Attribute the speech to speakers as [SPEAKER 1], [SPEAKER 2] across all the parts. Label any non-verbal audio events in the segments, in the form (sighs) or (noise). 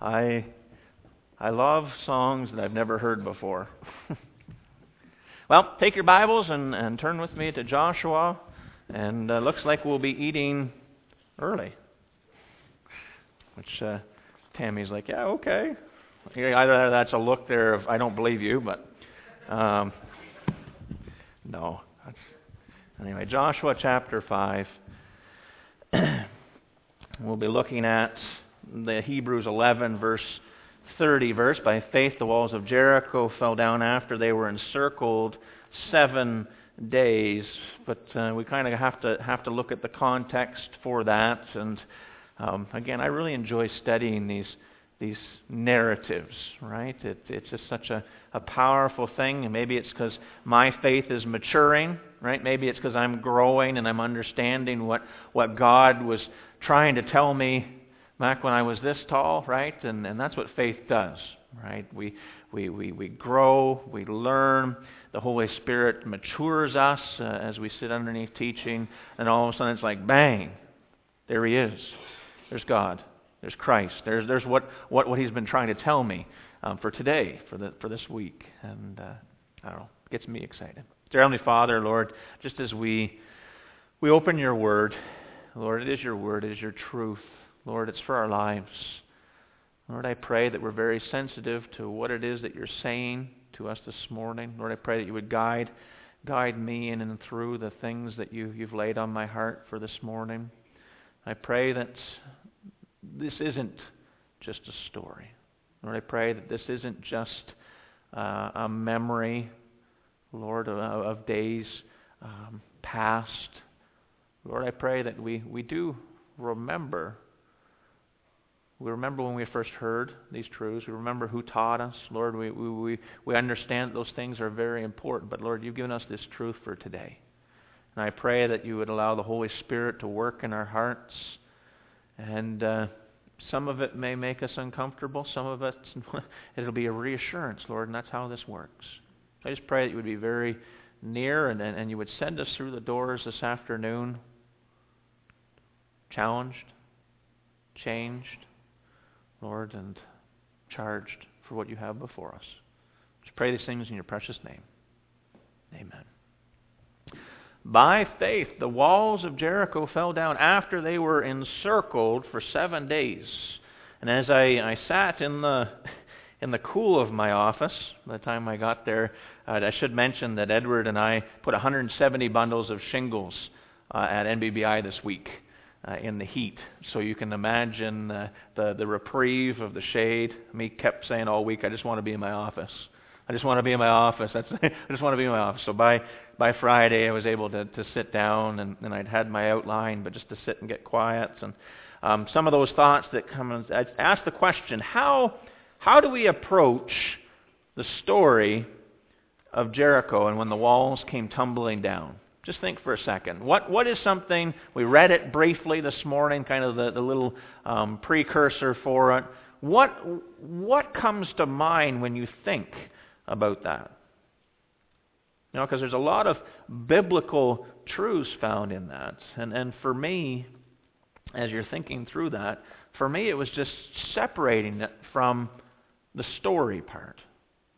[SPEAKER 1] I I love songs that I've never heard before. (laughs) well, take your Bibles and, and turn with me to Joshua, and uh, looks like we'll be eating early. Which uh, Tammy's like, yeah, okay. Either that's a look there of I don't believe you, but um, no. Anyway, Joshua chapter five. (clears throat) we'll be looking at the Hebrews 11 verse 30 verse. By faith, the walls of Jericho fell down after they were encircled seven days. But uh, we kind of have to have to look at the context for that. And um, again, I really enjoy studying these these narratives, right? It, it's just such a, a powerful thing. And maybe it's because my faith is maturing, right? Maybe it's because I'm growing and I'm understanding what, what God was trying to tell me back when I was this tall, right? And, and that's what faith does, right? We, we, we, we grow, we learn. The Holy Spirit matures us uh, as we sit underneath teaching, and all of a sudden it's like, bang, there He is. There's God. There's Christ. There's, there's what, what, what He's been trying to tell me um, for today, for, the, for this week. And uh, I don't know, it gets me excited. Dear Heavenly Father, Lord, just as we, we open your word, Lord, it is your word, it is your truth. Lord, it's for our lives. Lord, I pray that we're very sensitive to what it is that you're saying to us this morning. Lord, I pray that you would guide guide me in and through the things that you, you've laid on my heart for this morning. I pray that this isn't just a story. Lord, I pray that this isn't just uh, a memory, Lord, of, of days um, past. Lord, I pray that we, we do remember we remember when we first heard these truths. We remember who taught us. Lord, we, we, we, we understand that those things are very important. But Lord, you've given us this truth for today. And I pray that you would allow the Holy Spirit to work in our hearts. And uh, some of it may make us uncomfortable. Some of it, (laughs) it'll be a reassurance, Lord. And that's how this works. I just pray that you would be very near and, and, and you would send us through the doors this afternoon challenged, changed Lord, and charged for what you have before us. Just pray these things in your precious name. Amen. By faith, the walls of Jericho fell down after they were encircled for seven days. And as I, I sat in the (laughs) in the cool of my office, by the time I got there, uh, I should mention that Edward and I put 170 bundles of shingles uh, at NBBI this week uh, in the heat. So you can imagine uh, the, the reprieve of the shade. Me kept saying all week, I just want to be in my office. I just want to be in my office. (laughs) That's, I just want to be in my office. So by, by Friday, I was able to, to sit down, and, and I'd had my outline, but just to sit and get quiet. And um, some of those thoughts that come, I asked the question, how, how do we approach the story of Jericho and when the walls came tumbling down? Just think for a second. What, what is something, we read it briefly this morning, kind of the, the little um, precursor for it. What, what comes to mind when you think about that? You know, because there's a lot of biblical truths found in that. And, and for me, as you're thinking through that, for me it was just separating it from the story part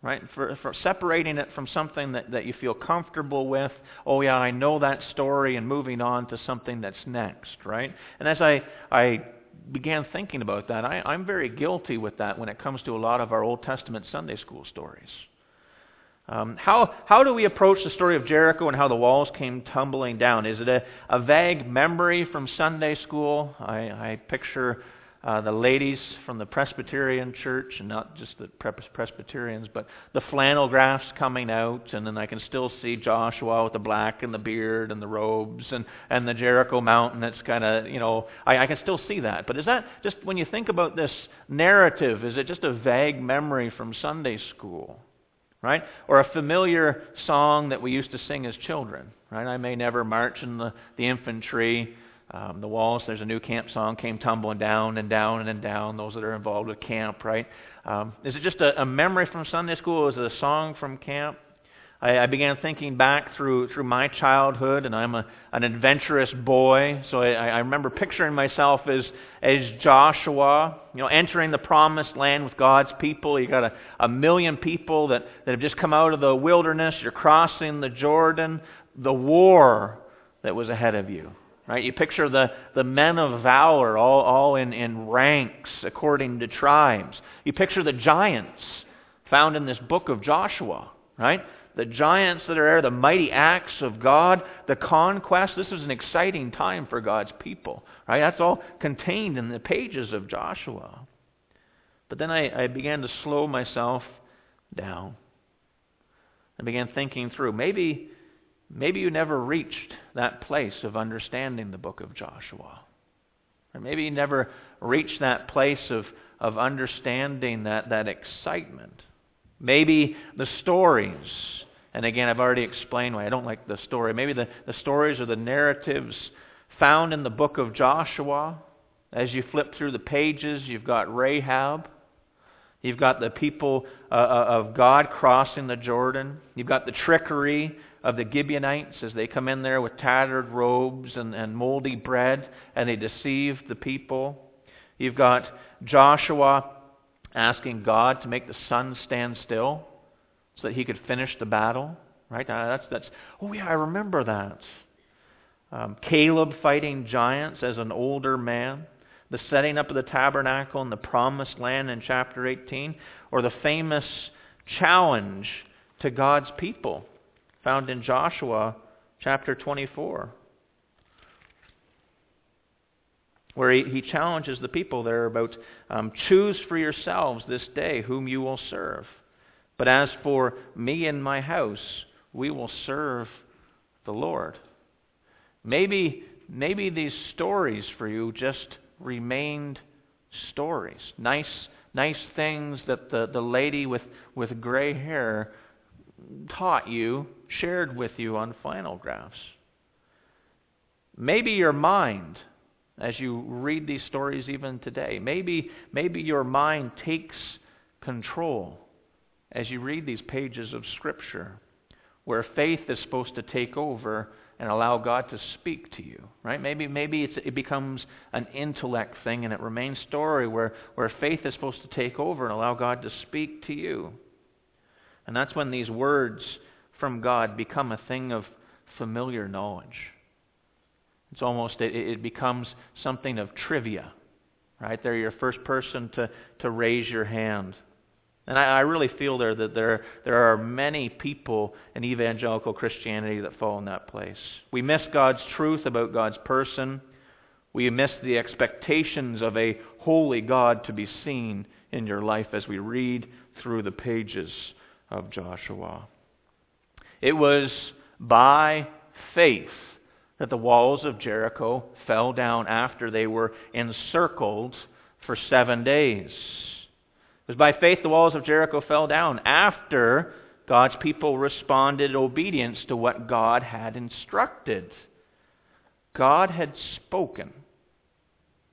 [SPEAKER 1] right? For, for separating it from something that, that you feel comfortable with. Oh, yeah, I know that story, and moving on to something that's next, right? And as I, I began thinking about that, I, I'm very guilty with that when it comes to a lot of our Old Testament Sunday school stories. Um, how, how do we approach the story of Jericho and how the walls came tumbling down? Is it a, a vague memory from Sunday school? I, I picture uh, the ladies from the Presbyterian church, and not just the Presbyterians, but the flannel graphs coming out, and then I can still see Joshua with the black and the beard and the robes, and, and the Jericho mountain that's kind of, you know, I, I can still see that. But is that just, when you think about this narrative, is it just a vague memory from Sunday school? Right? Or a familiar song that we used to sing as children, right? I may never march in the, the infantry, um, the walls, there's a new camp song, came tumbling down and down and down, those that are involved with camp, right? Um, is it just a, a, memory from Sunday school? Is it a song from camp? I, I began thinking back through, through my childhood, and I'm a, an adventurous boy. So I, I remember picturing myself as, as Joshua, you know, entering the promised land with God's people. You got a, a million people that, that have just come out of the wilderness. You're crossing the Jordan. The war that was ahead of you. Right? You picture the, the men of valor all, all in, in ranks according to tribes. You picture the giants found in this book of Joshua, right? The giants that are there, the mighty acts of God, the conquest. This is an exciting time for God's people, right? That's all contained in the pages of Joshua. But then I, I began to slow myself down. I began thinking through maybe Maybe you never reached that place of understanding the book of Joshua. Or maybe you never reached that place of, of understanding that, that excitement. Maybe the stories, and again, I've already explained why I don't like the story. Maybe the, the stories or the narratives found in the book of Joshua. As you flip through the pages, you've got Rahab. You've got the people uh, uh of God crossing the Jordan. You've got the trickery of the Gibeonites as they come in there with tattered robes and, and moldy bread and they deceive the people. You've got Joshua asking God to make the sun stand still so that he could finish the battle. Right? Uh, that's, that's, oh, yeah, I remember that. Um, Caleb fighting giants as an older man. The setting up of the tabernacle in the promised land in chapter 18. Or the famous challenge to God's people found in Joshua chapter 24, where he, he challenges the people there about um, choose for yourselves this day whom you will serve. But as for me and my house, we will serve the Lord. Maybe, maybe these stories for you just remained stories. Nice, nice things that the, the lady with, with gray hair taught you, shared with you on flannel graphs. Maybe your mind, as you read these stories even today, maybe, maybe your mind takes control as you read these pages of Scripture, where faith is supposed to take over and allow God to speak to you, right? Maybe, maybe it becomes an intellect thing and it remains story where, where faith is supposed to take over and allow God to speak to you. And that's when these words from God become a thing of familiar knowledge. It's almost, it, it becomes something of trivia. Right? They're your first person to, to raise your hand. And I, I really feel there that there, there are many people in evangelical Christianity that fall in that place. We miss God's truth about God's person. We miss the expectations of a holy God to be seen in your life as we read through the pages of Joshua. It was by faith that the walls of Jericho fell down after they were encircled for seven days. It was by faith the walls of Jericho fell down after God's people responded in obedience to what God had instructed. God had spoken.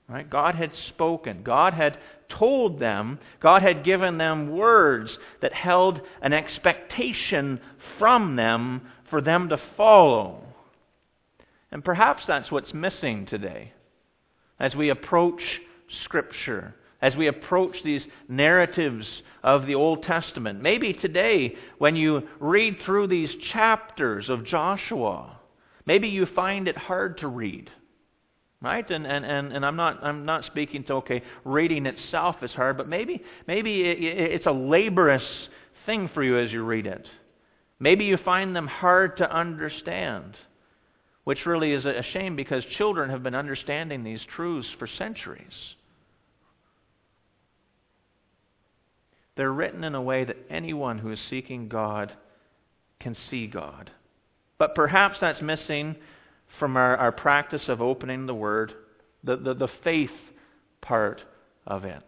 [SPEAKER 1] Right? God had spoken. God had told them, God had given them words that held an expectation from them for them to follow. And perhaps that's what's missing today as we approach Scripture, as we approach these narratives of the Old Testament. Maybe today, when you read through these chapters of Joshua, maybe you find it hard to read. Right? And, and, and, and I'm, not, I'm not speaking to, okay, reading itself is hard, but maybe, maybe it, it's a laborious thing for you as you read it. Maybe you find them hard to understand, which really is a shame because children have been understanding these truths for centuries. They're written in a way that anyone who is seeking God can see God. But perhaps that's missing from our, our practice of opening the Word, the, the, the faith part of it.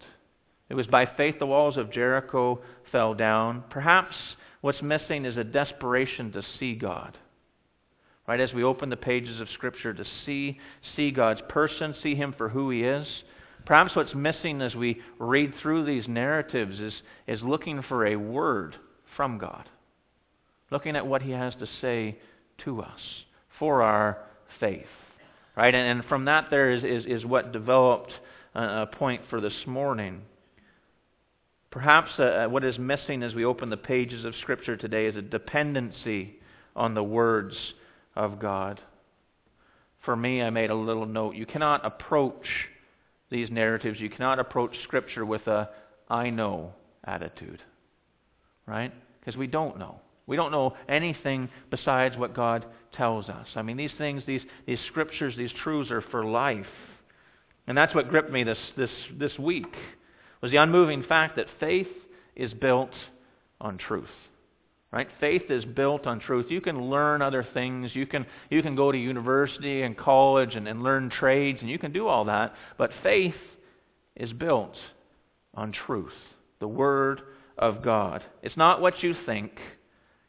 [SPEAKER 1] It was by faith the walls of Jericho fell down. Perhaps what's missing is a desperation to see God. Right, as we open the pages of Scripture to see, see God's person, see Him for who He is. Perhaps what's missing as we read through these narratives is, is looking for a word from God. looking at what he has to say to us for our faith. Right? And, and from that there is, is, is what developed a point for this morning. Perhaps uh, what is missing as we open the pages of Scripture today is a dependency on the words of God. For me, I made a little note. You cannot approach these narratives, you cannot approach Scripture with a I know attitude. Right? Because we don't know. We don't know anything besides what God tells us. I mean, these things, these, these scriptures, these truths are for life. And that's what gripped me this, this, this week, was the unmoving fact that faith is built on truth. Right? Faith is built on truth. You can learn other things. You can, you can go to university and college and, and learn trades, and you can do all that. But faith is built on truth, the Word of God. It's not what you think.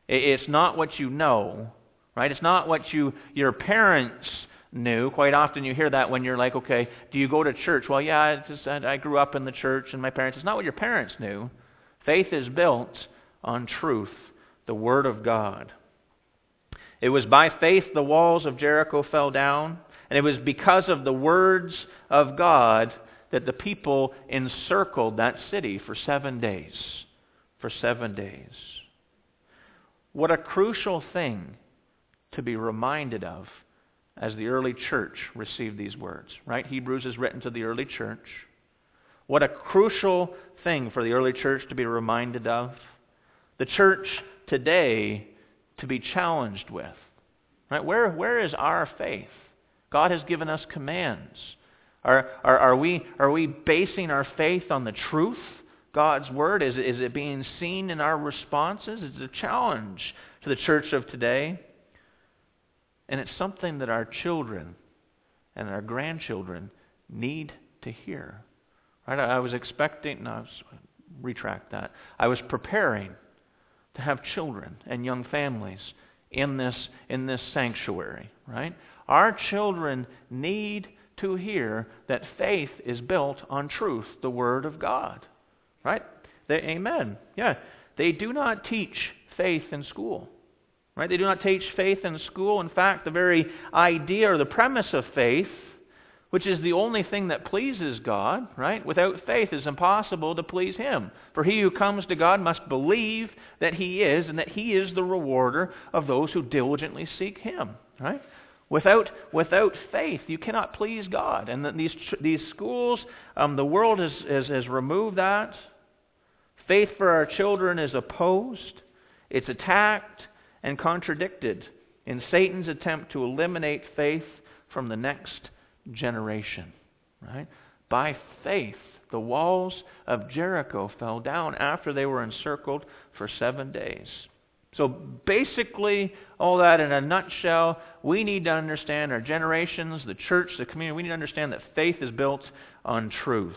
[SPEAKER 1] It's not what you know. Right? It's not what you, your parents knew. Quite often you hear that when you're like, okay, do you go to church? Well, yeah, just, I grew up in the church and my parents. It's not what your parents knew. Faith is built on truth the Word of God. It was by faith the walls of Jericho fell down, and it was because of the words of God that the people encircled that city for seven days. For seven days. What a crucial thing to be reminded of as the early church received these words, right? Hebrews is written to the early church. What a crucial thing for the early church to be reminded of. The church today to be challenged with. Right? Where, where is our faith? God has given us commands. Are, are, are, we, are we basing our faith on the truth, God's Word? Is, is it being seen in our responses? It's a challenge to the church of today. And it's something that our children and our grandchildren need to hear. Right? I was expecting, no, I was, retract that. I was preparing to have children and young families in this, in this sanctuary, right? Our children need to hear that faith is built on truth, the Word of God, right? They, amen. Yeah. They do not teach faith in school. Right? They do not teach faith in school. In fact, the very idea or the premise of faith which is the only thing that pleases God, right? Without faith, it's impossible to please Him. For he who comes to God must believe that He is, and that He is the rewarder of those who diligently seek Him, right? Without, without faith, you cannot please God. And these, these schools, um, the world has, has, has removed that. Faith for our children is opposed, it's attacked and contradicted in Satan's attempt to eliminate faith from the next generation. Right? By faith, the walls of Jericho fell down after they were encircled for seven days. So basically, all that in a nutshell, we need to understand our generations, the church, the community, we need to understand that faith is built on truth.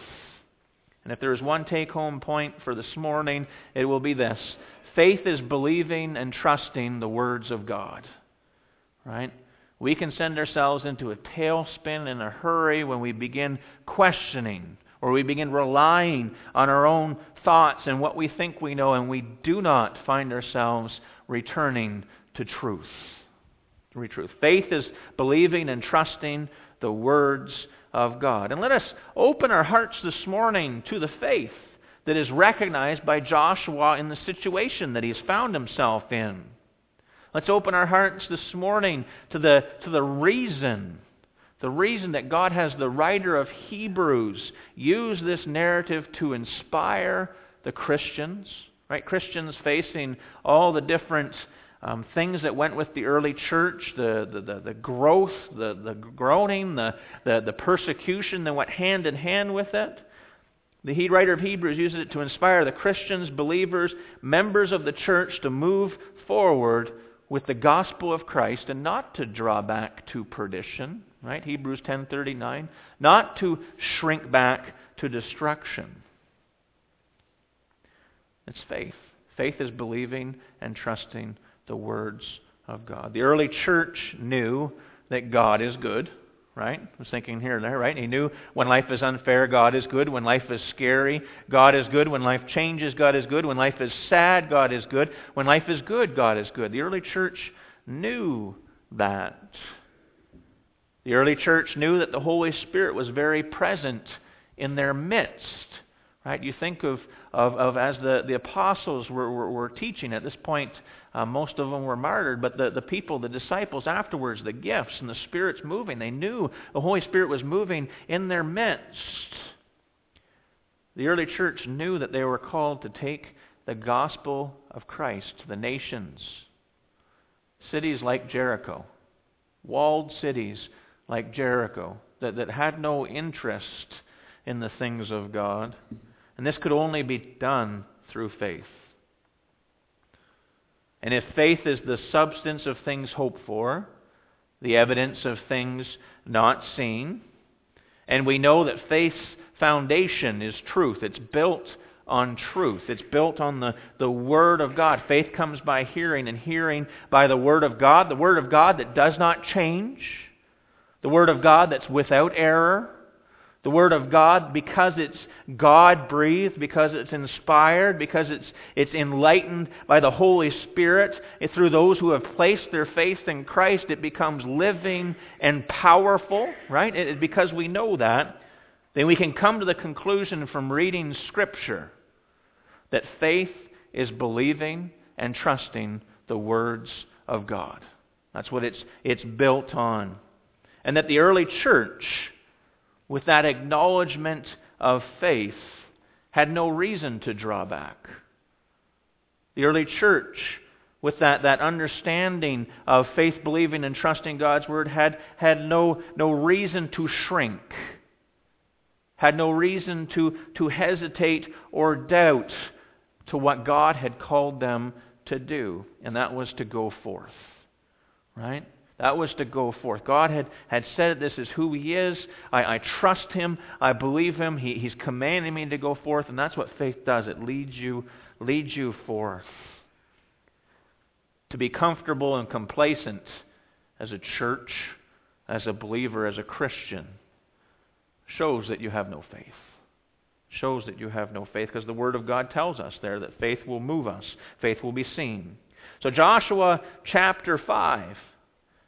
[SPEAKER 1] And if there is one take home point for this morning, it will be this faith is believing and trusting the words of God. Right? We can send ourselves into a tailspin in a hurry when we begin questioning or we begin relying on our own thoughts and what we think we know, and we do not find ourselves returning to truth. Truth. Faith is believing and trusting the words of God. And let us open our hearts this morning to the faith that is recognized by Joshua in the situation that he's found himself in. Let's open our hearts this morning to the, to the reason, the reason that God has the writer of Hebrews use this narrative to inspire the Christians, right? Christians facing all the different um, things that went with the early church, the, the, the, the growth, the, the groaning, the, the, the persecution that went hand in hand with it. The writer of Hebrews uses it to inspire the Christians, believers, members of the church to move forward with the gospel of Christ and not to draw back to perdition, right? Hebrews 10:39, not to shrink back to destruction. It's faith. Faith is believing and trusting the words of God. The early church knew that God is good, right? I was thinking here and there, right? He knew when life is unfair, God is good. When life is scary, God is good. When life changes, God is good. When life is sad, God is good. When life is good, God is good. The early church knew that. The early church knew that the Holy Spirit was very present in their midst. Right? You think of, of, of as the, the apostles were, were, were teaching at this point, uh, most of them were martyred, but the, the people, the disciples afterwards, the gifts and the Spirit's moving. They knew the Holy Spirit was moving in their midst. The early church knew that they were called to take the gospel of Christ to the nations. Cities like Jericho, walled cities like Jericho, that, that had no interest in the things of God. And this could only be done through faith. And if faith is the substance of things hoped for, the evidence of things not seen, and we know that faith's foundation is truth, it's built on truth. It's built on the, the Word of God. Faith comes by hearing, and hearing by the Word of God. The Word of God that does not change. The Word of God that's without error. The Word of God, because it's God breathed, because it's inspired, because it's, it's enlightened by the Holy Spirit, through those who have placed their faith in Christ, it becomes living and powerful, right? It, because we know that, then we can come to the conclusion from reading Scripture that faith is believing and trusting the words of God. That's what it's, it's built on. And that the early church with that acknowledgement of faith, had no reason to draw back. The early church, with that, that understanding of faith believing and trusting God's word, had, had no, no reason to shrink, had no reason to, to hesitate or doubt to what God had called them to do, and that was to go forth. Right? That was to go forth. God had, had said this is who He is. I, I trust Him. I believe Him. He, he's commanding me to go forth, and that's what faith does. It leads you, leads you forth. To be comfortable and complacent as a church, as a believer, as a Christian, shows that you have no faith. Shows that you have no faith because the Word of God tells us there that faith will move us, faith will be seen. So, Joshua chapter 5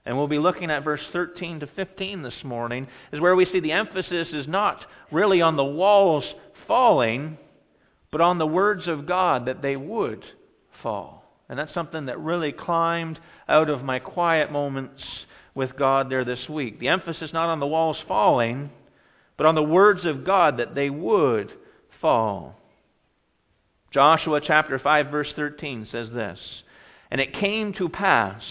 [SPEAKER 1] and we'll be looking at verse 13 to 15 this morning, is where we see the emphasis is not really on the walls falling, but on the words of God that they would fall. And that's something that really climbed out of my quiet moments with God there this week. The emphasis not on the walls falling, but on the words of God that they would fall. Joshua chapter 5 verse 13 says this, And it came to pass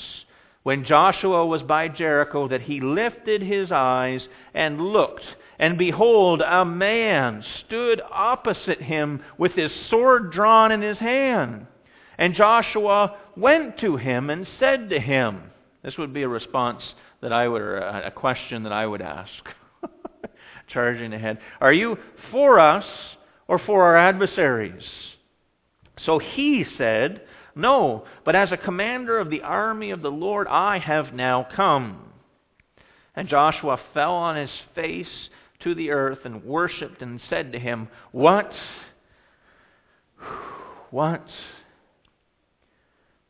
[SPEAKER 1] when Joshua was by Jericho that he lifted his eyes and looked, and behold, a man stood opposite him with his sword drawn in his hand. And Joshua went to him and said to him, This would be a response that I would, or a question that I would ask, (laughs) charging ahead. Are you for us or for our adversaries? So he said, no, but as a commander of the army of the Lord, I have now come. And Joshua fell on his face to the earth and worshipped and said to him, What? What?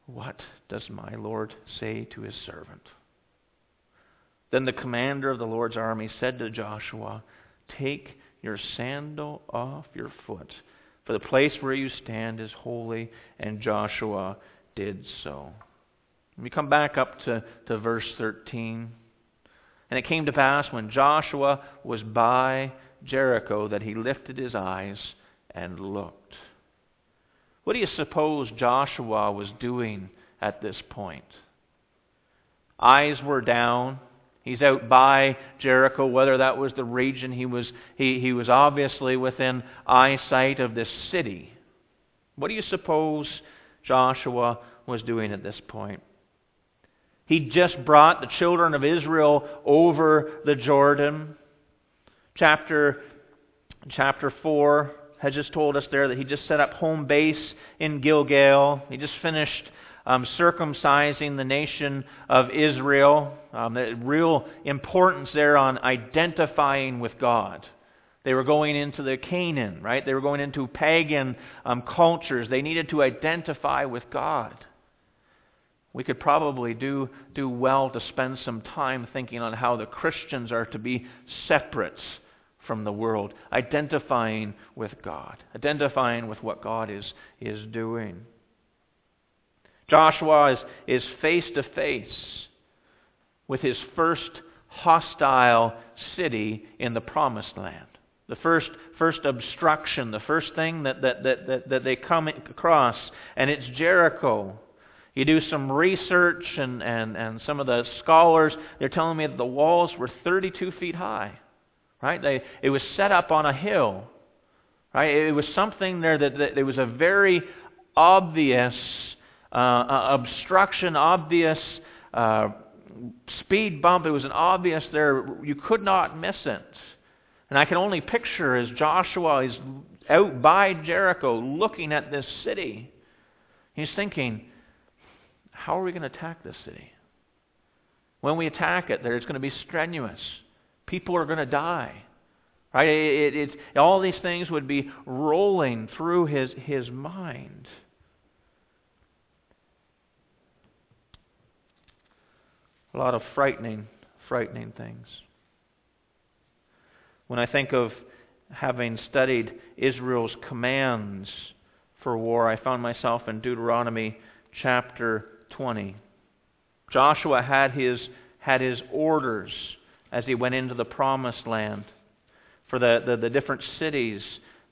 [SPEAKER 1] What does my Lord say to his servant? Then the commander of the Lord's army said to Joshua, Take your sandal off your foot for the place where you stand is holy, and Joshua did so. We come back up to, to verse 13. And it came to pass when Joshua was by Jericho that he lifted his eyes and looked. What do you suppose Joshua was doing at this point? Eyes were down, He's out by Jericho, whether that was the region he was, he, he was obviously within eyesight of this city. What do you suppose Joshua was doing at this point? He just brought the children of Israel over the Jordan. Chapter, chapter 4 has just told us there that he just set up home base in Gilgal. He just finished um, circumcising the nation of Israel. Um, the real importance there on identifying with God. They were going into the Canaan, right? They were going into pagan um, cultures. They needed to identify with God. We could probably do, do well to spend some time thinking on how the Christians are to be separate from the world, identifying with God, identifying with what God is, is doing. Joshua is, is face to face with his first hostile city in the promised land. The first, first obstruction, the first thing that, that, that, that, that they come across, and it's Jericho. You do some research, and, and, and some of the scholars, they're telling me that the walls were 32 feet high. Right? They, it was set up on a hill. Right? It was something there that, that was a very obvious uh, obstruction, obvious uh, speed bump. It was an obvious there. You could not miss it. And I can only picture as Joshua is out by Jericho looking at this city. He's thinking, how are we going to attack this city? When we attack it, there's going to be strenuous. People are going to die. Right? It, it, it, all these things would be rolling through his, his mind. A lot of frightening, frightening things. When I think of having studied Israel's commands for war, I found myself in Deuteronomy chapter 20. Joshua had his, had his orders as he went into the promised land for the, the, the different cities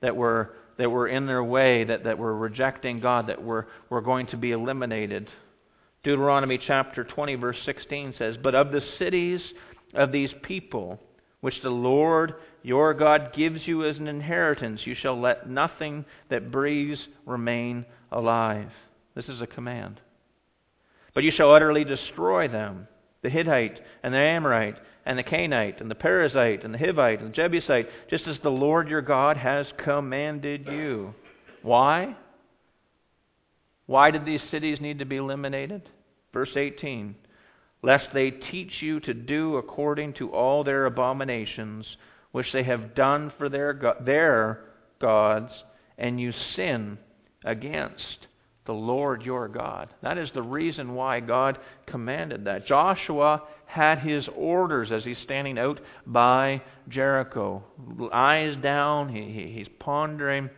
[SPEAKER 1] that were, that were in their way, that, that were rejecting God, that were, were going to be eliminated. Deuteronomy chapter 20, verse 16 says, But of the cities of these people, which the Lord your God gives you as an inheritance, you shall let nothing that breathes remain alive. This is a command. But you shall utterly destroy them the Hittite, and the Amorite, and the Canaanite, and the Perizzite, and the Hivite, and the Jebusite, just as the Lord your God has commanded you. Why? Why did these cities need to be eliminated? Verse 18 lest they teach you to do according to all their abominations which they have done for their, their gods, and you sin against the Lord your God. That is the reason why God commanded that. Joshua had his orders as he's standing out by Jericho. Eyes down, he, he, he's pondering.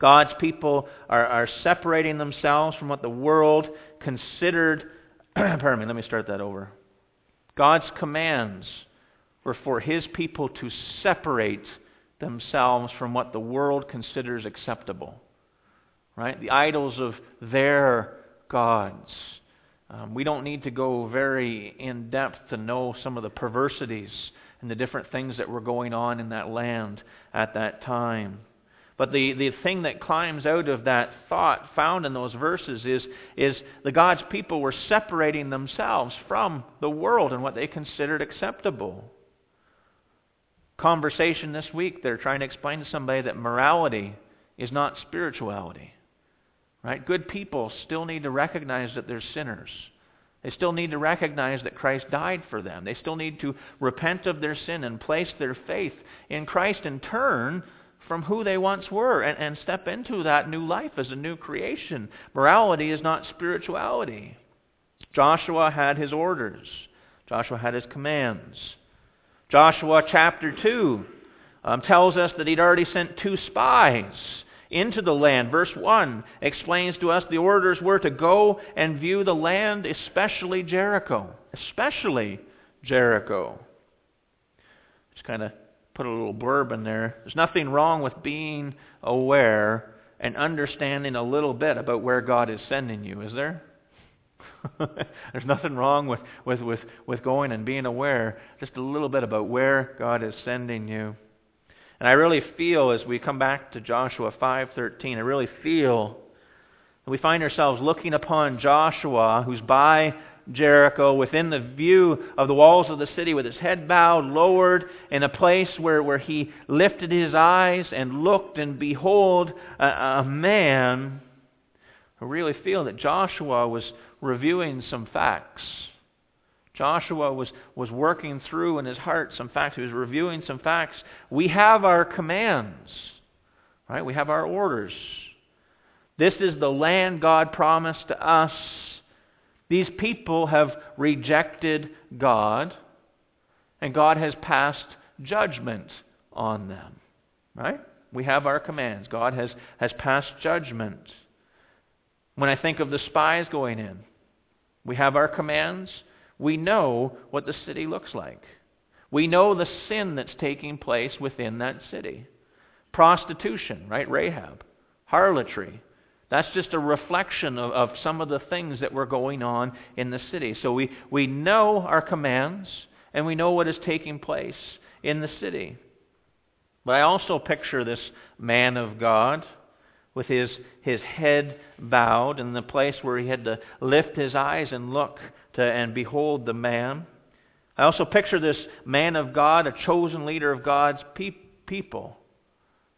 [SPEAKER 1] God's people are, are separating themselves from what the world considered (clears throat) Pardon me, let me start that over. God's commands were for his people to separate themselves from what the world considers acceptable. Right? The idols of their gods. Um, we don't need to go very in depth to know some of the perversities and the different things that were going on in that land at that time. But the, the thing that climbs out of that thought found in those verses is, is the God's people were separating themselves from the world and what they considered acceptable. Conversation this week, they're trying to explain to somebody that morality is not spirituality. Right? Good people still need to recognize that they're sinners. They still need to recognize that Christ died for them. They still need to repent of their sin and place their faith in Christ and turn from who they once were and, and step into that new life as a new creation. Morality is not spirituality. Joshua had his orders. Joshua had his commands. Joshua chapter 2 um, tells us that he'd already sent two spies into the land. Verse 1 explains to us the orders were to go and view the land, especially Jericho. Especially Jericho. It's kind of put a little blurb in there. There's nothing wrong with being aware and understanding a little bit about where God is sending you, is there? (laughs) There's nothing wrong with, with, with, with going and being aware just a little bit about where God is sending you. And I really feel as we come back to Joshua 5:13, I really feel that we find ourselves looking upon Joshua who's by Jericho, within the view of the walls of the city, with his head bowed, lowered, in a place where, where he lifted his eyes and looked, and behold, a, a man I really feel that Joshua was reviewing some facts. Joshua was, was working through in his heart some facts. He was reviewing some facts. We have our commands, right? We have our orders. This is the land God promised to us. These people have rejected God, and God has passed judgment on them, right? We have our commands. God has, has passed judgment. When I think of the spies going in, we have our commands. We know what the city looks like. We know the sin that's taking place within that city. Prostitution, right? Rahab. Harlotry. That's just a reflection of, of some of the things that were going on in the city. So we, we know our commands and we know what is taking place in the city. But I also picture this man of God with his, his head bowed in the place where he had to lift his eyes and look to, and behold the man. I also picture this man of God, a chosen leader of God's pe- people,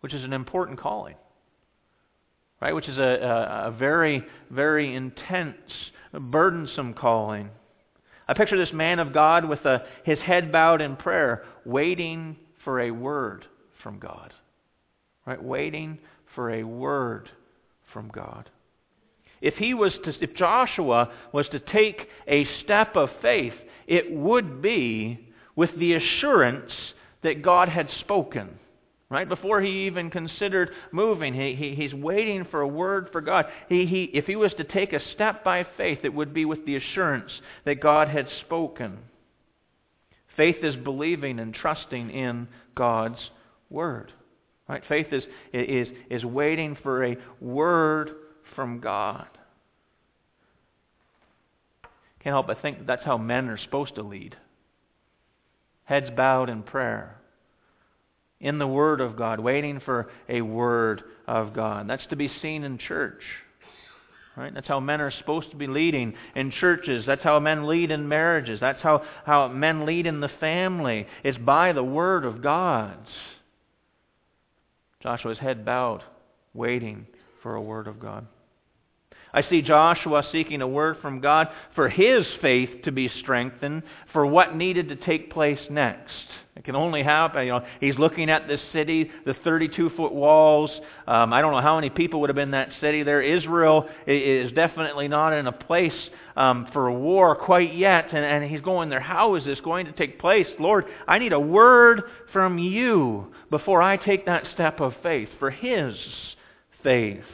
[SPEAKER 1] which is an important calling, right? Which is a, a, very, very intense, burdensome calling. I picture this man of God with a, his head bowed in prayer, waiting for a word from God. Right? Waiting for a word from God. If he was to, if Joshua was to take a step of faith, it would be with the assurance that God had spoken. Right? Before he even considered moving, he, he, he's waiting for a word for God. He, he, if he was to take a step by faith, it would be with the assurance that God had spoken. Faith is believing and trusting in God's word. Right? Faith is, is, is waiting for a word from God. Can't help but think that's how men are supposed to lead. Heads bowed in prayer. In the Word of God, waiting for a Word of God. That's to be seen in church. Right? That's how men are supposed to be leading in churches. That's how men lead in marriages. That's how, how men lead in the family. It's by the Word of God. Joshua's head bowed, waiting for a word of God. I see Joshua seeking a word from God for his faith to be strengthened for what needed to take place next. It can only happen. You know, he's looking at this city, the 32-foot walls. Um, I don't know how many people would have been in that city there. Israel is definitely not in a place um, for war quite yet. And, and he's going there, how is this going to take place? Lord, I need a word from you before I take that step of faith, for his faith.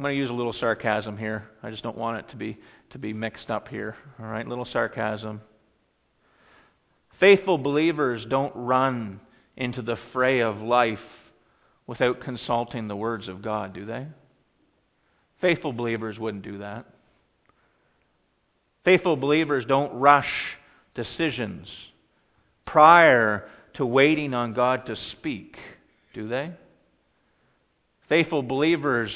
[SPEAKER 1] I'm going to use a little sarcasm here. I just don't want it to be to be mixed up here. All right, little sarcasm. Faithful believers don't run into the fray of life without consulting the words of God, do they? Faithful believers wouldn't do that. Faithful believers don't rush decisions prior to waiting on God to speak, do they? Faithful believers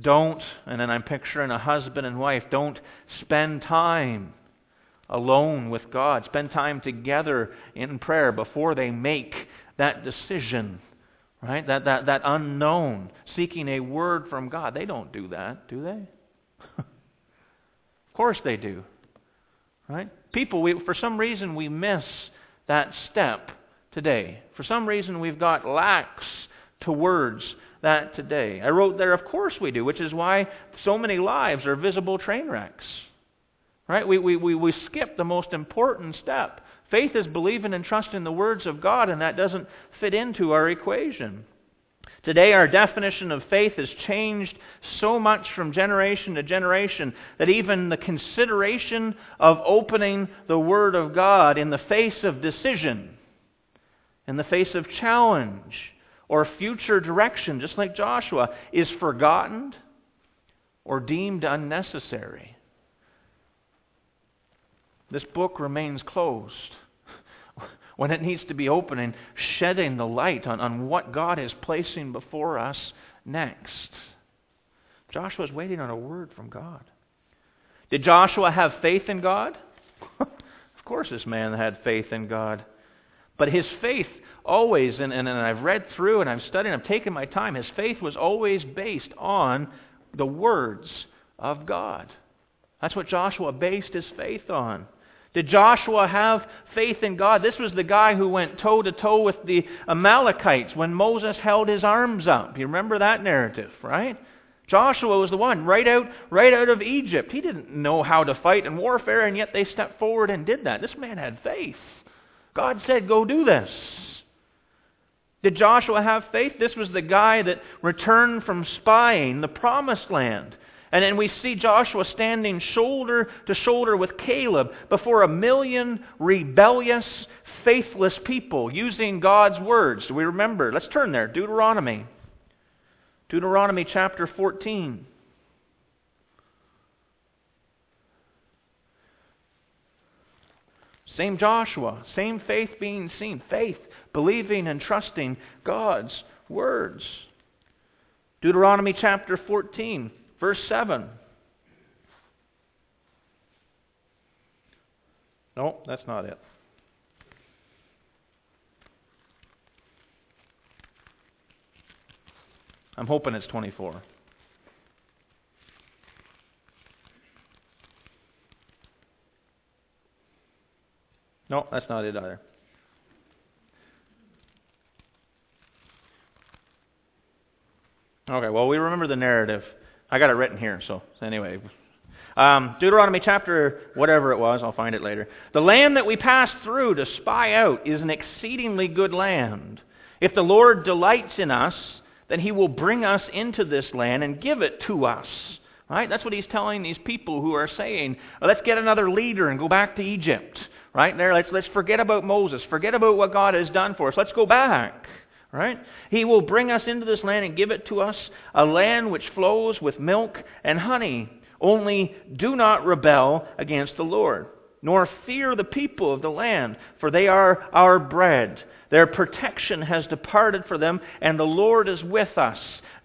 [SPEAKER 1] don't, and then I'm picturing a husband and wife, don't spend time alone with God. Spend time together in prayer before they make that decision. Right? That, that, that unknown, seeking a word from God. They don't do that, do they? (laughs) of course they do. Right? People, we, for some reason, we miss that step today. For some reason, we've got lax towards that today. I wrote there, of course we do, which is why so many lives are visible train wrecks. Right? We, we, we, we skip the most important step. Faith is believing and trusting the words of God, and that doesn't fit into our equation. Today, our definition of faith has changed so much from generation to generation that even the consideration of opening the Word of God in the face of decision, in the face of challenge, or future direction, just like Joshua, is forgotten or deemed unnecessary. This book remains closed (laughs) when it needs to be open and shedding the light on, on what God is placing before us next. Joshua is waiting on a word from God. Did Joshua have faith in God? (laughs) of course, this man had faith in God. But his faith always, and, and, and I've read through and I've studied I've taken my time, his faith was always based on the words of God. That's what Joshua based his faith on. Did Joshua have faith in God? This was the guy who went toe to toe with the Amalekites when Moses held his arms up. You remember that narrative, right? Joshua was the one right out right out of Egypt. He didn't know how to fight in warfare and yet they stepped forward and did that. This man had faith. God said, "Go do this." Did Joshua have faith? This was the guy that returned from spying the promised land. And then we see Joshua standing shoulder to shoulder with Caleb before a million rebellious, faithless people using God's words. Do we remember? Let's turn there. Deuteronomy. Deuteronomy chapter 14. Same Joshua, same faith being seen. Faith, believing and trusting God's words. Deuteronomy chapter 14, verse 7. No, that's not it. I'm hoping it's 24. No, that's not it either. Okay, well, we remember the narrative. I got it written here, so, anyway. Um, Deuteronomy chapter, whatever it was, I'll find it later. The land that we passed through to spy out is an exceedingly good land. If the Lord delights in us, then he will bring us into this land and give it to us. Right? That's what he's telling these people who are saying, let's get another leader and go back to Egypt. Right there, let's, let's forget about Moses. Forget about what God has done for us. Let's go back. Right? He will bring us into this land and give it to us, a land which flows with milk and honey. Only do not rebel against the Lord, nor fear the people of the land, for they are our bread. Their protection has departed for them, and the Lord is with us.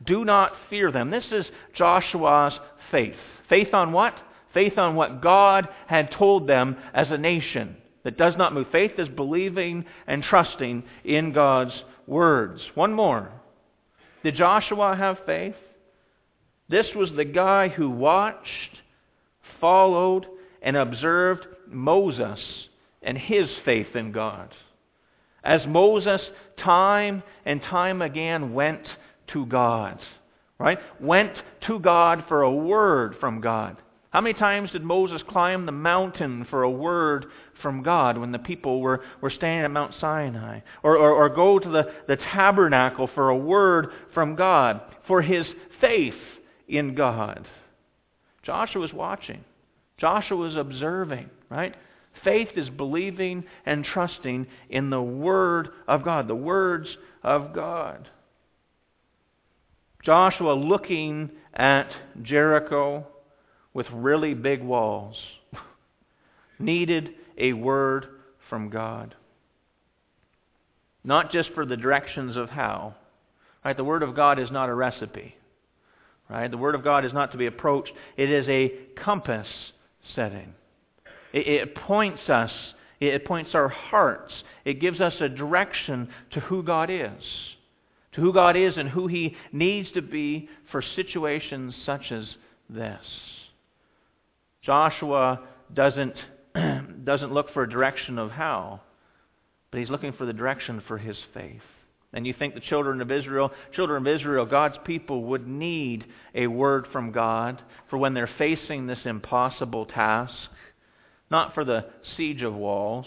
[SPEAKER 1] Do not fear them. This is Joshua's faith. Faith on what? Faith on what God had told them as a nation that does not move. Faith is believing and trusting in God's words. One more. Did Joshua have faith? This was the guy who watched, followed, and observed Moses and his faith in God. As Moses time and time again went to God, right? Went to God for a word from God. How many times did Moses climb the mountain for a word from God when the people were, were standing at Mount Sinai? Or, or, or go to the, the tabernacle for a word from God, for his faith in God? Joshua was watching. Joshua was observing, right? Faith is believing and trusting in the Word of God, the words of God. Joshua looking at Jericho with really big walls (laughs) needed a word from God. Not just for the directions of how. Right? The Word of God is not a recipe. Right? The Word of God is not to be approached. It is a compass setting. It, it points us, it points our hearts. It gives us a direction to who God is, to who God is and who He needs to be for situations such as this. Joshua doesn't, (clears throat) doesn't look for a direction of how, but he's looking for the direction for his faith. And you think the children of Israel, children of Israel, God's people would need a word from God for when they're facing this impossible task not for the siege of walls,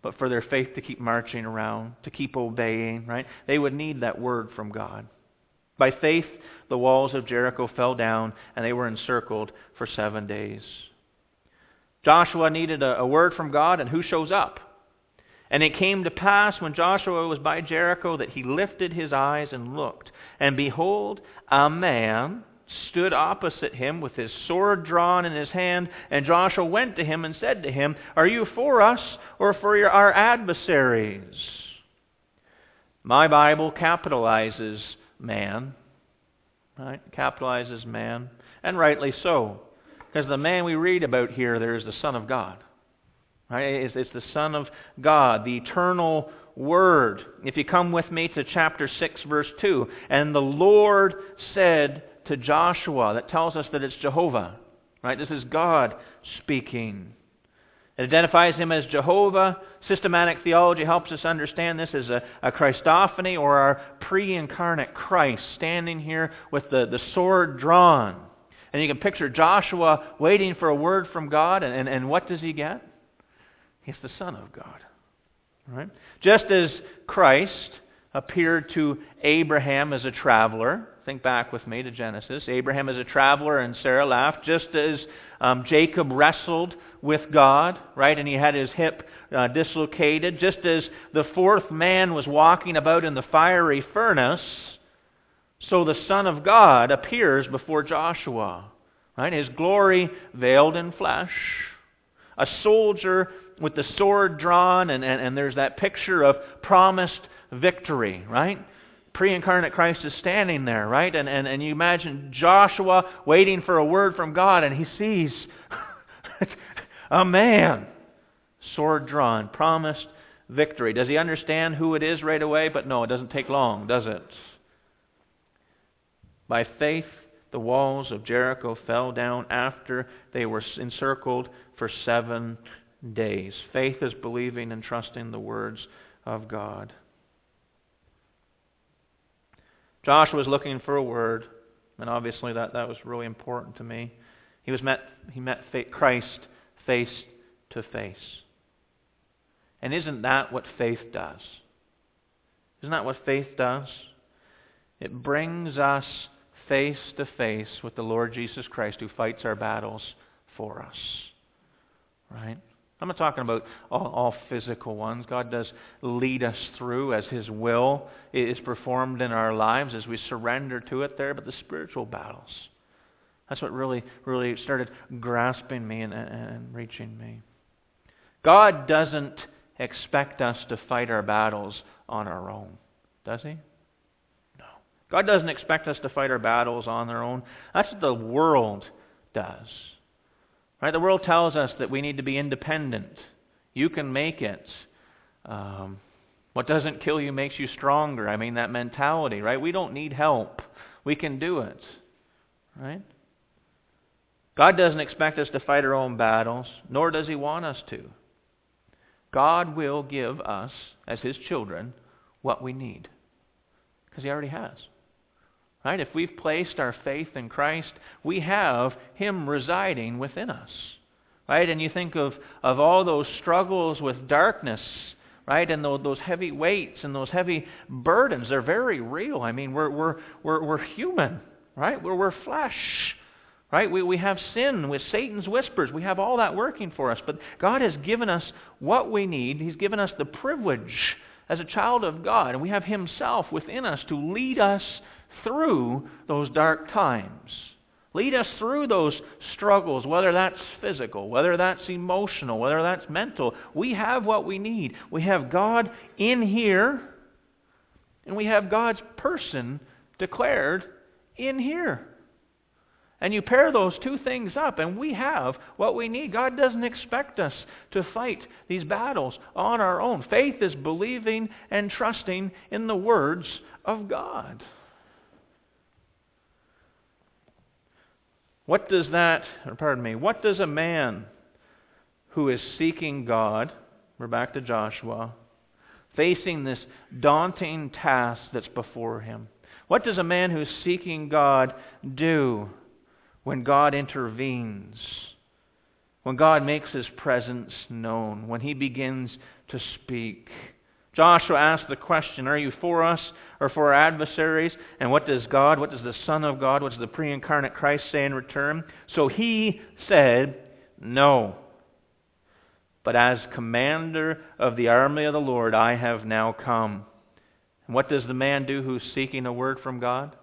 [SPEAKER 1] but for their faith to keep marching around, to keep obeying, right? They would need that word from God. By faith, the walls of Jericho fell down, and they were encircled for seven days. Joshua needed a, a word from God, and who shows up? And it came to pass when Joshua was by Jericho that he lifted his eyes and looked, and behold, a man stood opposite him with his sword drawn in his hand, and Joshua went to him and said to him, Are you for us or for your, our adversaries? My Bible capitalizes man, right? Capitalizes man, and rightly so. Because the man we read about here, there is the Son of God. Right? It's, it's the Son of God, the eternal word. If you come with me to chapter 6, verse 2, and the Lord said to Joshua, that tells us that it's Jehovah, right? This is God speaking. It identifies him as Jehovah. Systematic theology helps us understand this as a, a Christophany or our pre incarnate Christ standing here with the, the sword drawn. And you can picture Joshua waiting for a word from God, and, and, and what does he get? He's the Son of God. Right? Just as Christ appeared to Abraham as a traveler, think back with me to Genesis. Abraham as a traveler and Sarah laughed, just as um, Jacob wrestled with God, right, and he had his hip uh, dislocated, just as the fourth man was walking about in the fiery furnace, so the Son of God appears before Joshua, right? His glory veiled in flesh. A soldier with the sword drawn, and, and, and there's that picture of promised victory, right? Pre incarnate Christ is standing there, right? And, and, and you imagine Joshua waiting for a word from God, and he sees a man, sword drawn, promised victory. Does he understand who it is right away? But no, it doesn't take long, does it? By faith, the walls of Jericho fell down after they were encircled for seven days. Faith is believing and trusting the words of God. Joshua was looking for a word, and obviously that, that was really important to me. He was met he met Christ face to face. And isn't that what faith does? Isn't that what faith does? It brings us face to face with the Lord Jesus Christ who fights our battles for us. Right? I'm not talking about all, all, physical ones. God does lead us through as His will is performed in our lives as we surrender to it there, but the spiritual battles. That's what really, really started grasping me and, and reaching me. God doesn't expect us to fight our battles on our own, does He? No. God doesn't expect us to fight our battles on our own. That's what the world does. Right? The world tells us that we need to be independent. You can make it. Um, what doesn't kill you makes you stronger. I mean, that mentality, right? We don't need help. We can do it. Right? God doesn't expect us to fight our own battles, nor does He want us to. God will give us, as His children, what we need. Because He already has. Right? If we've placed our faith in Christ, we have Him residing within us. Right? And you think of, of all those struggles with darkness, right? And those, those heavy weights and those heavy burdens, they're very real. I mean, we're, we're, we're, we're human, right? We're, we're flesh. Right? We, we have sin with Satan's whispers. We have all that working for us. But God has given us what we need. He's given us the privilege as a child of God. And we have Himself within us to lead us through those dark times. Lead us through those struggles, whether that's physical, whether that's emotional, whether that's mental. We have what we need. We have God in here, and we have God's person declared in here. And you pair those two things up, and we have what we need. God doesn't expect us to fight these battles on our own. Faith is believing and trusting in the words of God. What does that, pardon me, what does a man who is seeking God, we're back to Joshua, facing this daunting task that's before him, what does a man who's seeking God do when God intervenes? When God makes his presence known, when he begins to speak? Joshua asked the question, Are you for us or for our adversaries? And what does God, what does the Son of God, what does the pre incarnate Christ say in return? So he said, No. But as commander of the army of the Lord, I have now come. And what does the man do who's seeking a word from God?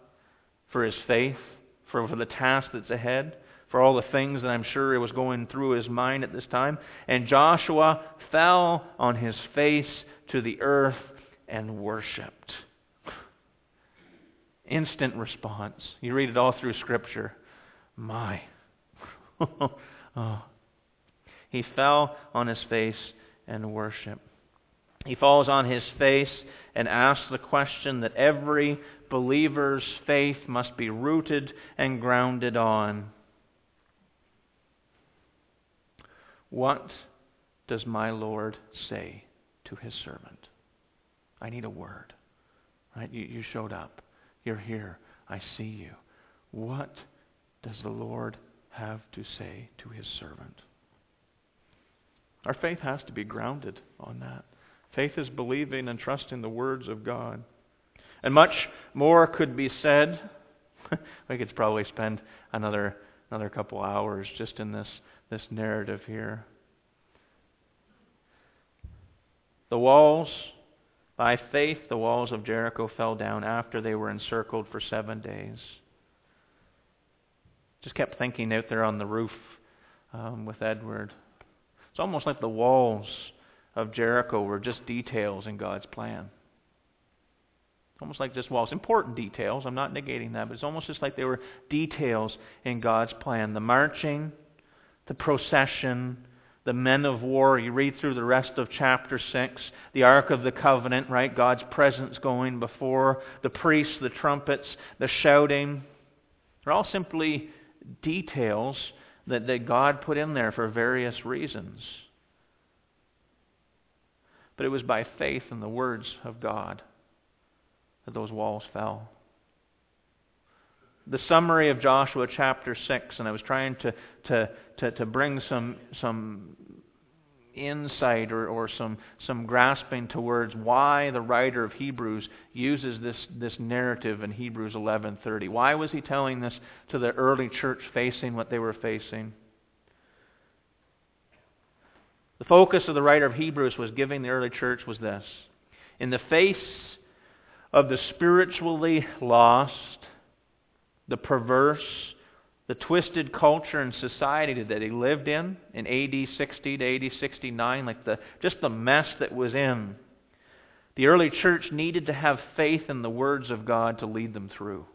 [SPEAKER 1] For his faith, for, for the task that's ahead, for all the things that I'm sure it was going through his mind at this time. And Joshua fell on his face to the earth and worshiped. (sighs) Instant response. You read it all through Scripture. My. (laughs) oh. He fell on his face and worshiped. he falls on his face and asks the question that every believer's faith must be rooted and grounded on. What does my Lord say to his servant? I need a word. Right? You, you showed up. You're here. I see you. What does the Lord have to say to his servant? Our faith has to be grounded on that. Faith is believing and trusting the words of God. And much more could be said. (laughs) we could probably spend another another couple hours just in this, this narrative here. The walls, by faith, the walls of Jericho fell down after they were encircled for seven days. Just kept thinking out there on the roof um, with Edward. It's almost like the walls of Jericho were just details in God's plan. Almost like just walls. Important details. I'm not negating that, but it's almost just like they were details in God's plan. The marching, the procession, the men of war. You read through the rest of chapter 6, the Ark of the Covenant, right? God's presence going before, the priests, the trumpets, the shouting. They're all simply details that, that God put in there for various reasons. But it was by faith in the words of God that those walls fell. The summary of Joshua chapter 6, and I was trying to, to, to, to bring some, some insight or, or some, some grasping towards why the writer of Hebrews uses this, this narrative in Hebrews 11:30. Why was he telling this to the early church facing what they were facing? The focus of the writer of Hebrews was giving the early church was this. In the face of the spiritually lost, the perverse, the twisted culture and society that he lived in in AD 60 to AD 69, like the just the mess that was in. The early church needed to have faith in the words of God to lead them through.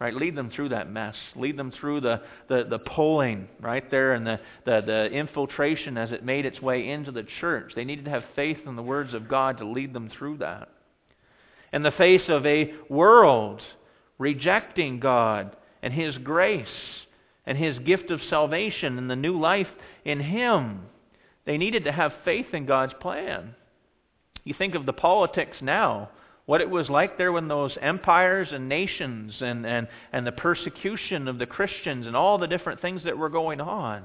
[SPEAKER 1] Right? Lead them through that mess. Lead them through the, the, the pulling right there and the, the, the infiltration as it made its way into the church. They needed to have faith in the words of God to lead them through that. In the face of a world rejecting God and His grace and His gift of salvation and the new life in Him, they needed to have faith in God's plan. You think of the politics now what it was like there when those empires and nations and, and, and the persecution of the Christians and all the different things that were going on.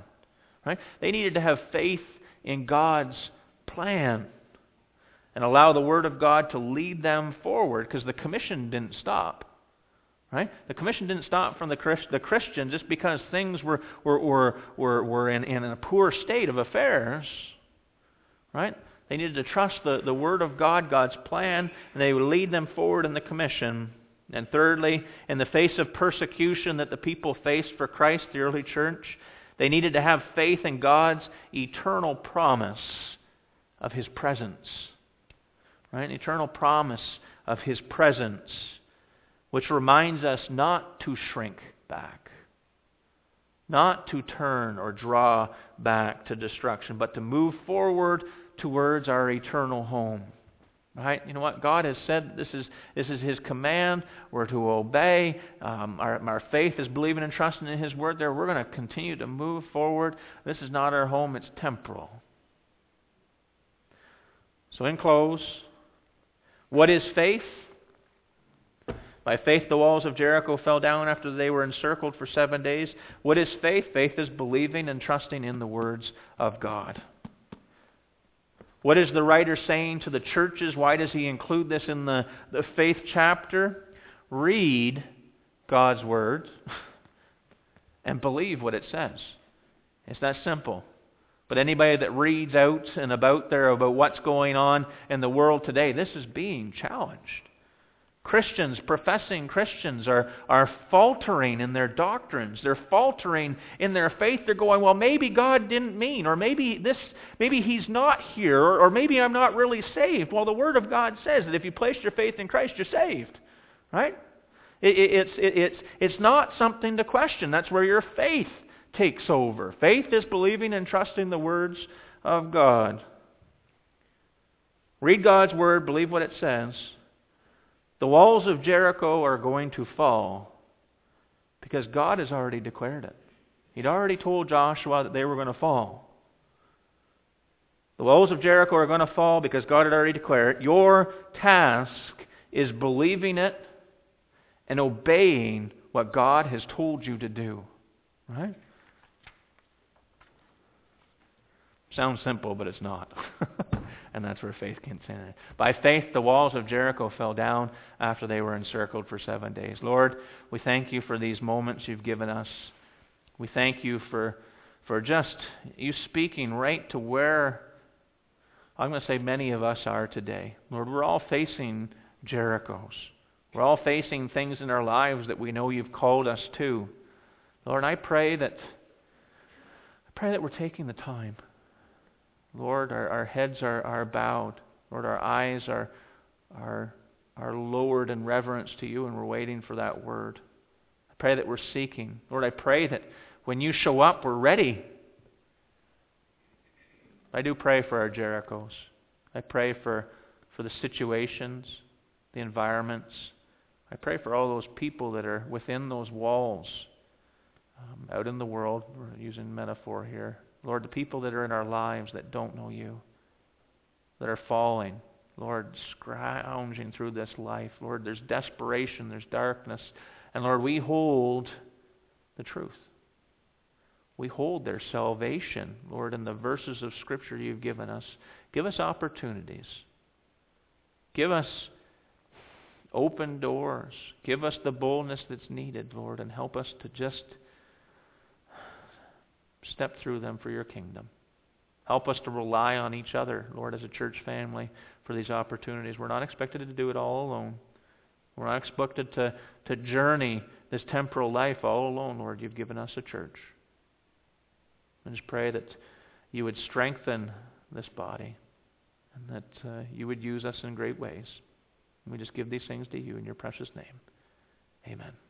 [SPEAKER 1] Right? They needed to have faith in God's plan and allow the Word of God to lead them forward because the commission didn't stop. Right? The commission didn't stop from the, Christ, the Christian just because things were, were, were, were, were in, in a poor state of affairs. Right? They needed to trust the, the Word of God, God's plan, and they would lead them forward in the commission. And thirdly, in the face of persecution that the people faced for Christ, the early church, they needed to have faith in God's eternal promise of His presence. Right? Eternal promise of His presence, which reminds us not to shrink back, not to turn or draw back to destruction, but to move forward towards our eternal home. Right? You know what? God has said this is, this is His command. We're to obey. Um, our, our faith is believing and trusting in His word there. We're going to continue to move forward. This is not our home, it's temporal. So, in close, what is faith? By faith, the walls of Jericho fell down after they were encircled for seven days. What is faith? Faith is believing and trusting in the words of God. What is the writer saying to the churches? Why does he include this in the, the faith chapter? Read God's Word (laughs) and believe what it says. It's that simple. But anybody that reads out and about there about what's going on in the world today, this is being challenged. Christians, professing Christians, are, are faltering in their doctrines. They're faltering in their faith. They're going, well, maybe God didn't mean, or maybe this, maybe He's not here, or, or maybe I'm not really saved. Well, the Word of God says that if you place your faith in Christ, you're saved, right? It, it, it's, it, it's, it's not something to question. That's where your faith takes over. Faith is believing and trusting the words of God. Read God's word, believe what it says. The walls of Jericho are going to fall because God has already declared it. He'd already told Joshua that they were going to fall. The walls of Jericho are going to fall because God had already declared it. Your task is believing it and obeying what God has told you to do. Right? Sounds simple, but it's not. (laughs) and that's where faith comes in. By faith, the walls of Jericho fell down after they were encircled for seven days. Lord, we thank you for these moments you've given us. We thank you for, for just you speaking right to where I'm going to say many of us are today. Lord, we're all facing Jerichos. We're all facing things in our lives that we know you've called us to. Lord, I pray that I pray that we're taking the time Lord, our, our heads are, are bowed. Lord, our eyes are, are, are lowered in reverence to you, and we're waiting for that word. I pray that we're seeking. Lord, I pray that when you show up, we're ready. I do pray for our Jerichos. I pray for, for the situations, the environments. I pray for all those people that are within those walls um, out in the world. We're using metaphor here. Lord, the people that are in our lives that don't know you, that are falling, Lord, scrounging through this life. Lord, there's desperation, there's darkness. And Lord, we hold the truth. We hold their salvation, Lord, in the verses of Scripture you've given us. Give us opportunities. Give us open doors. Give us the boldness that's needed, Lord, and help us to just step through them for your kingdom. Help us to rely on each other, Lord, as a church family for these opportunities. We're not expected to do it all alone. We're not expected to, to journey this temporal life all alone, Lord. You've given us a church. And just pray that you would strengthen this body and that uh, you would use us in great ways. And we just give these things to you in your precious name. Amen.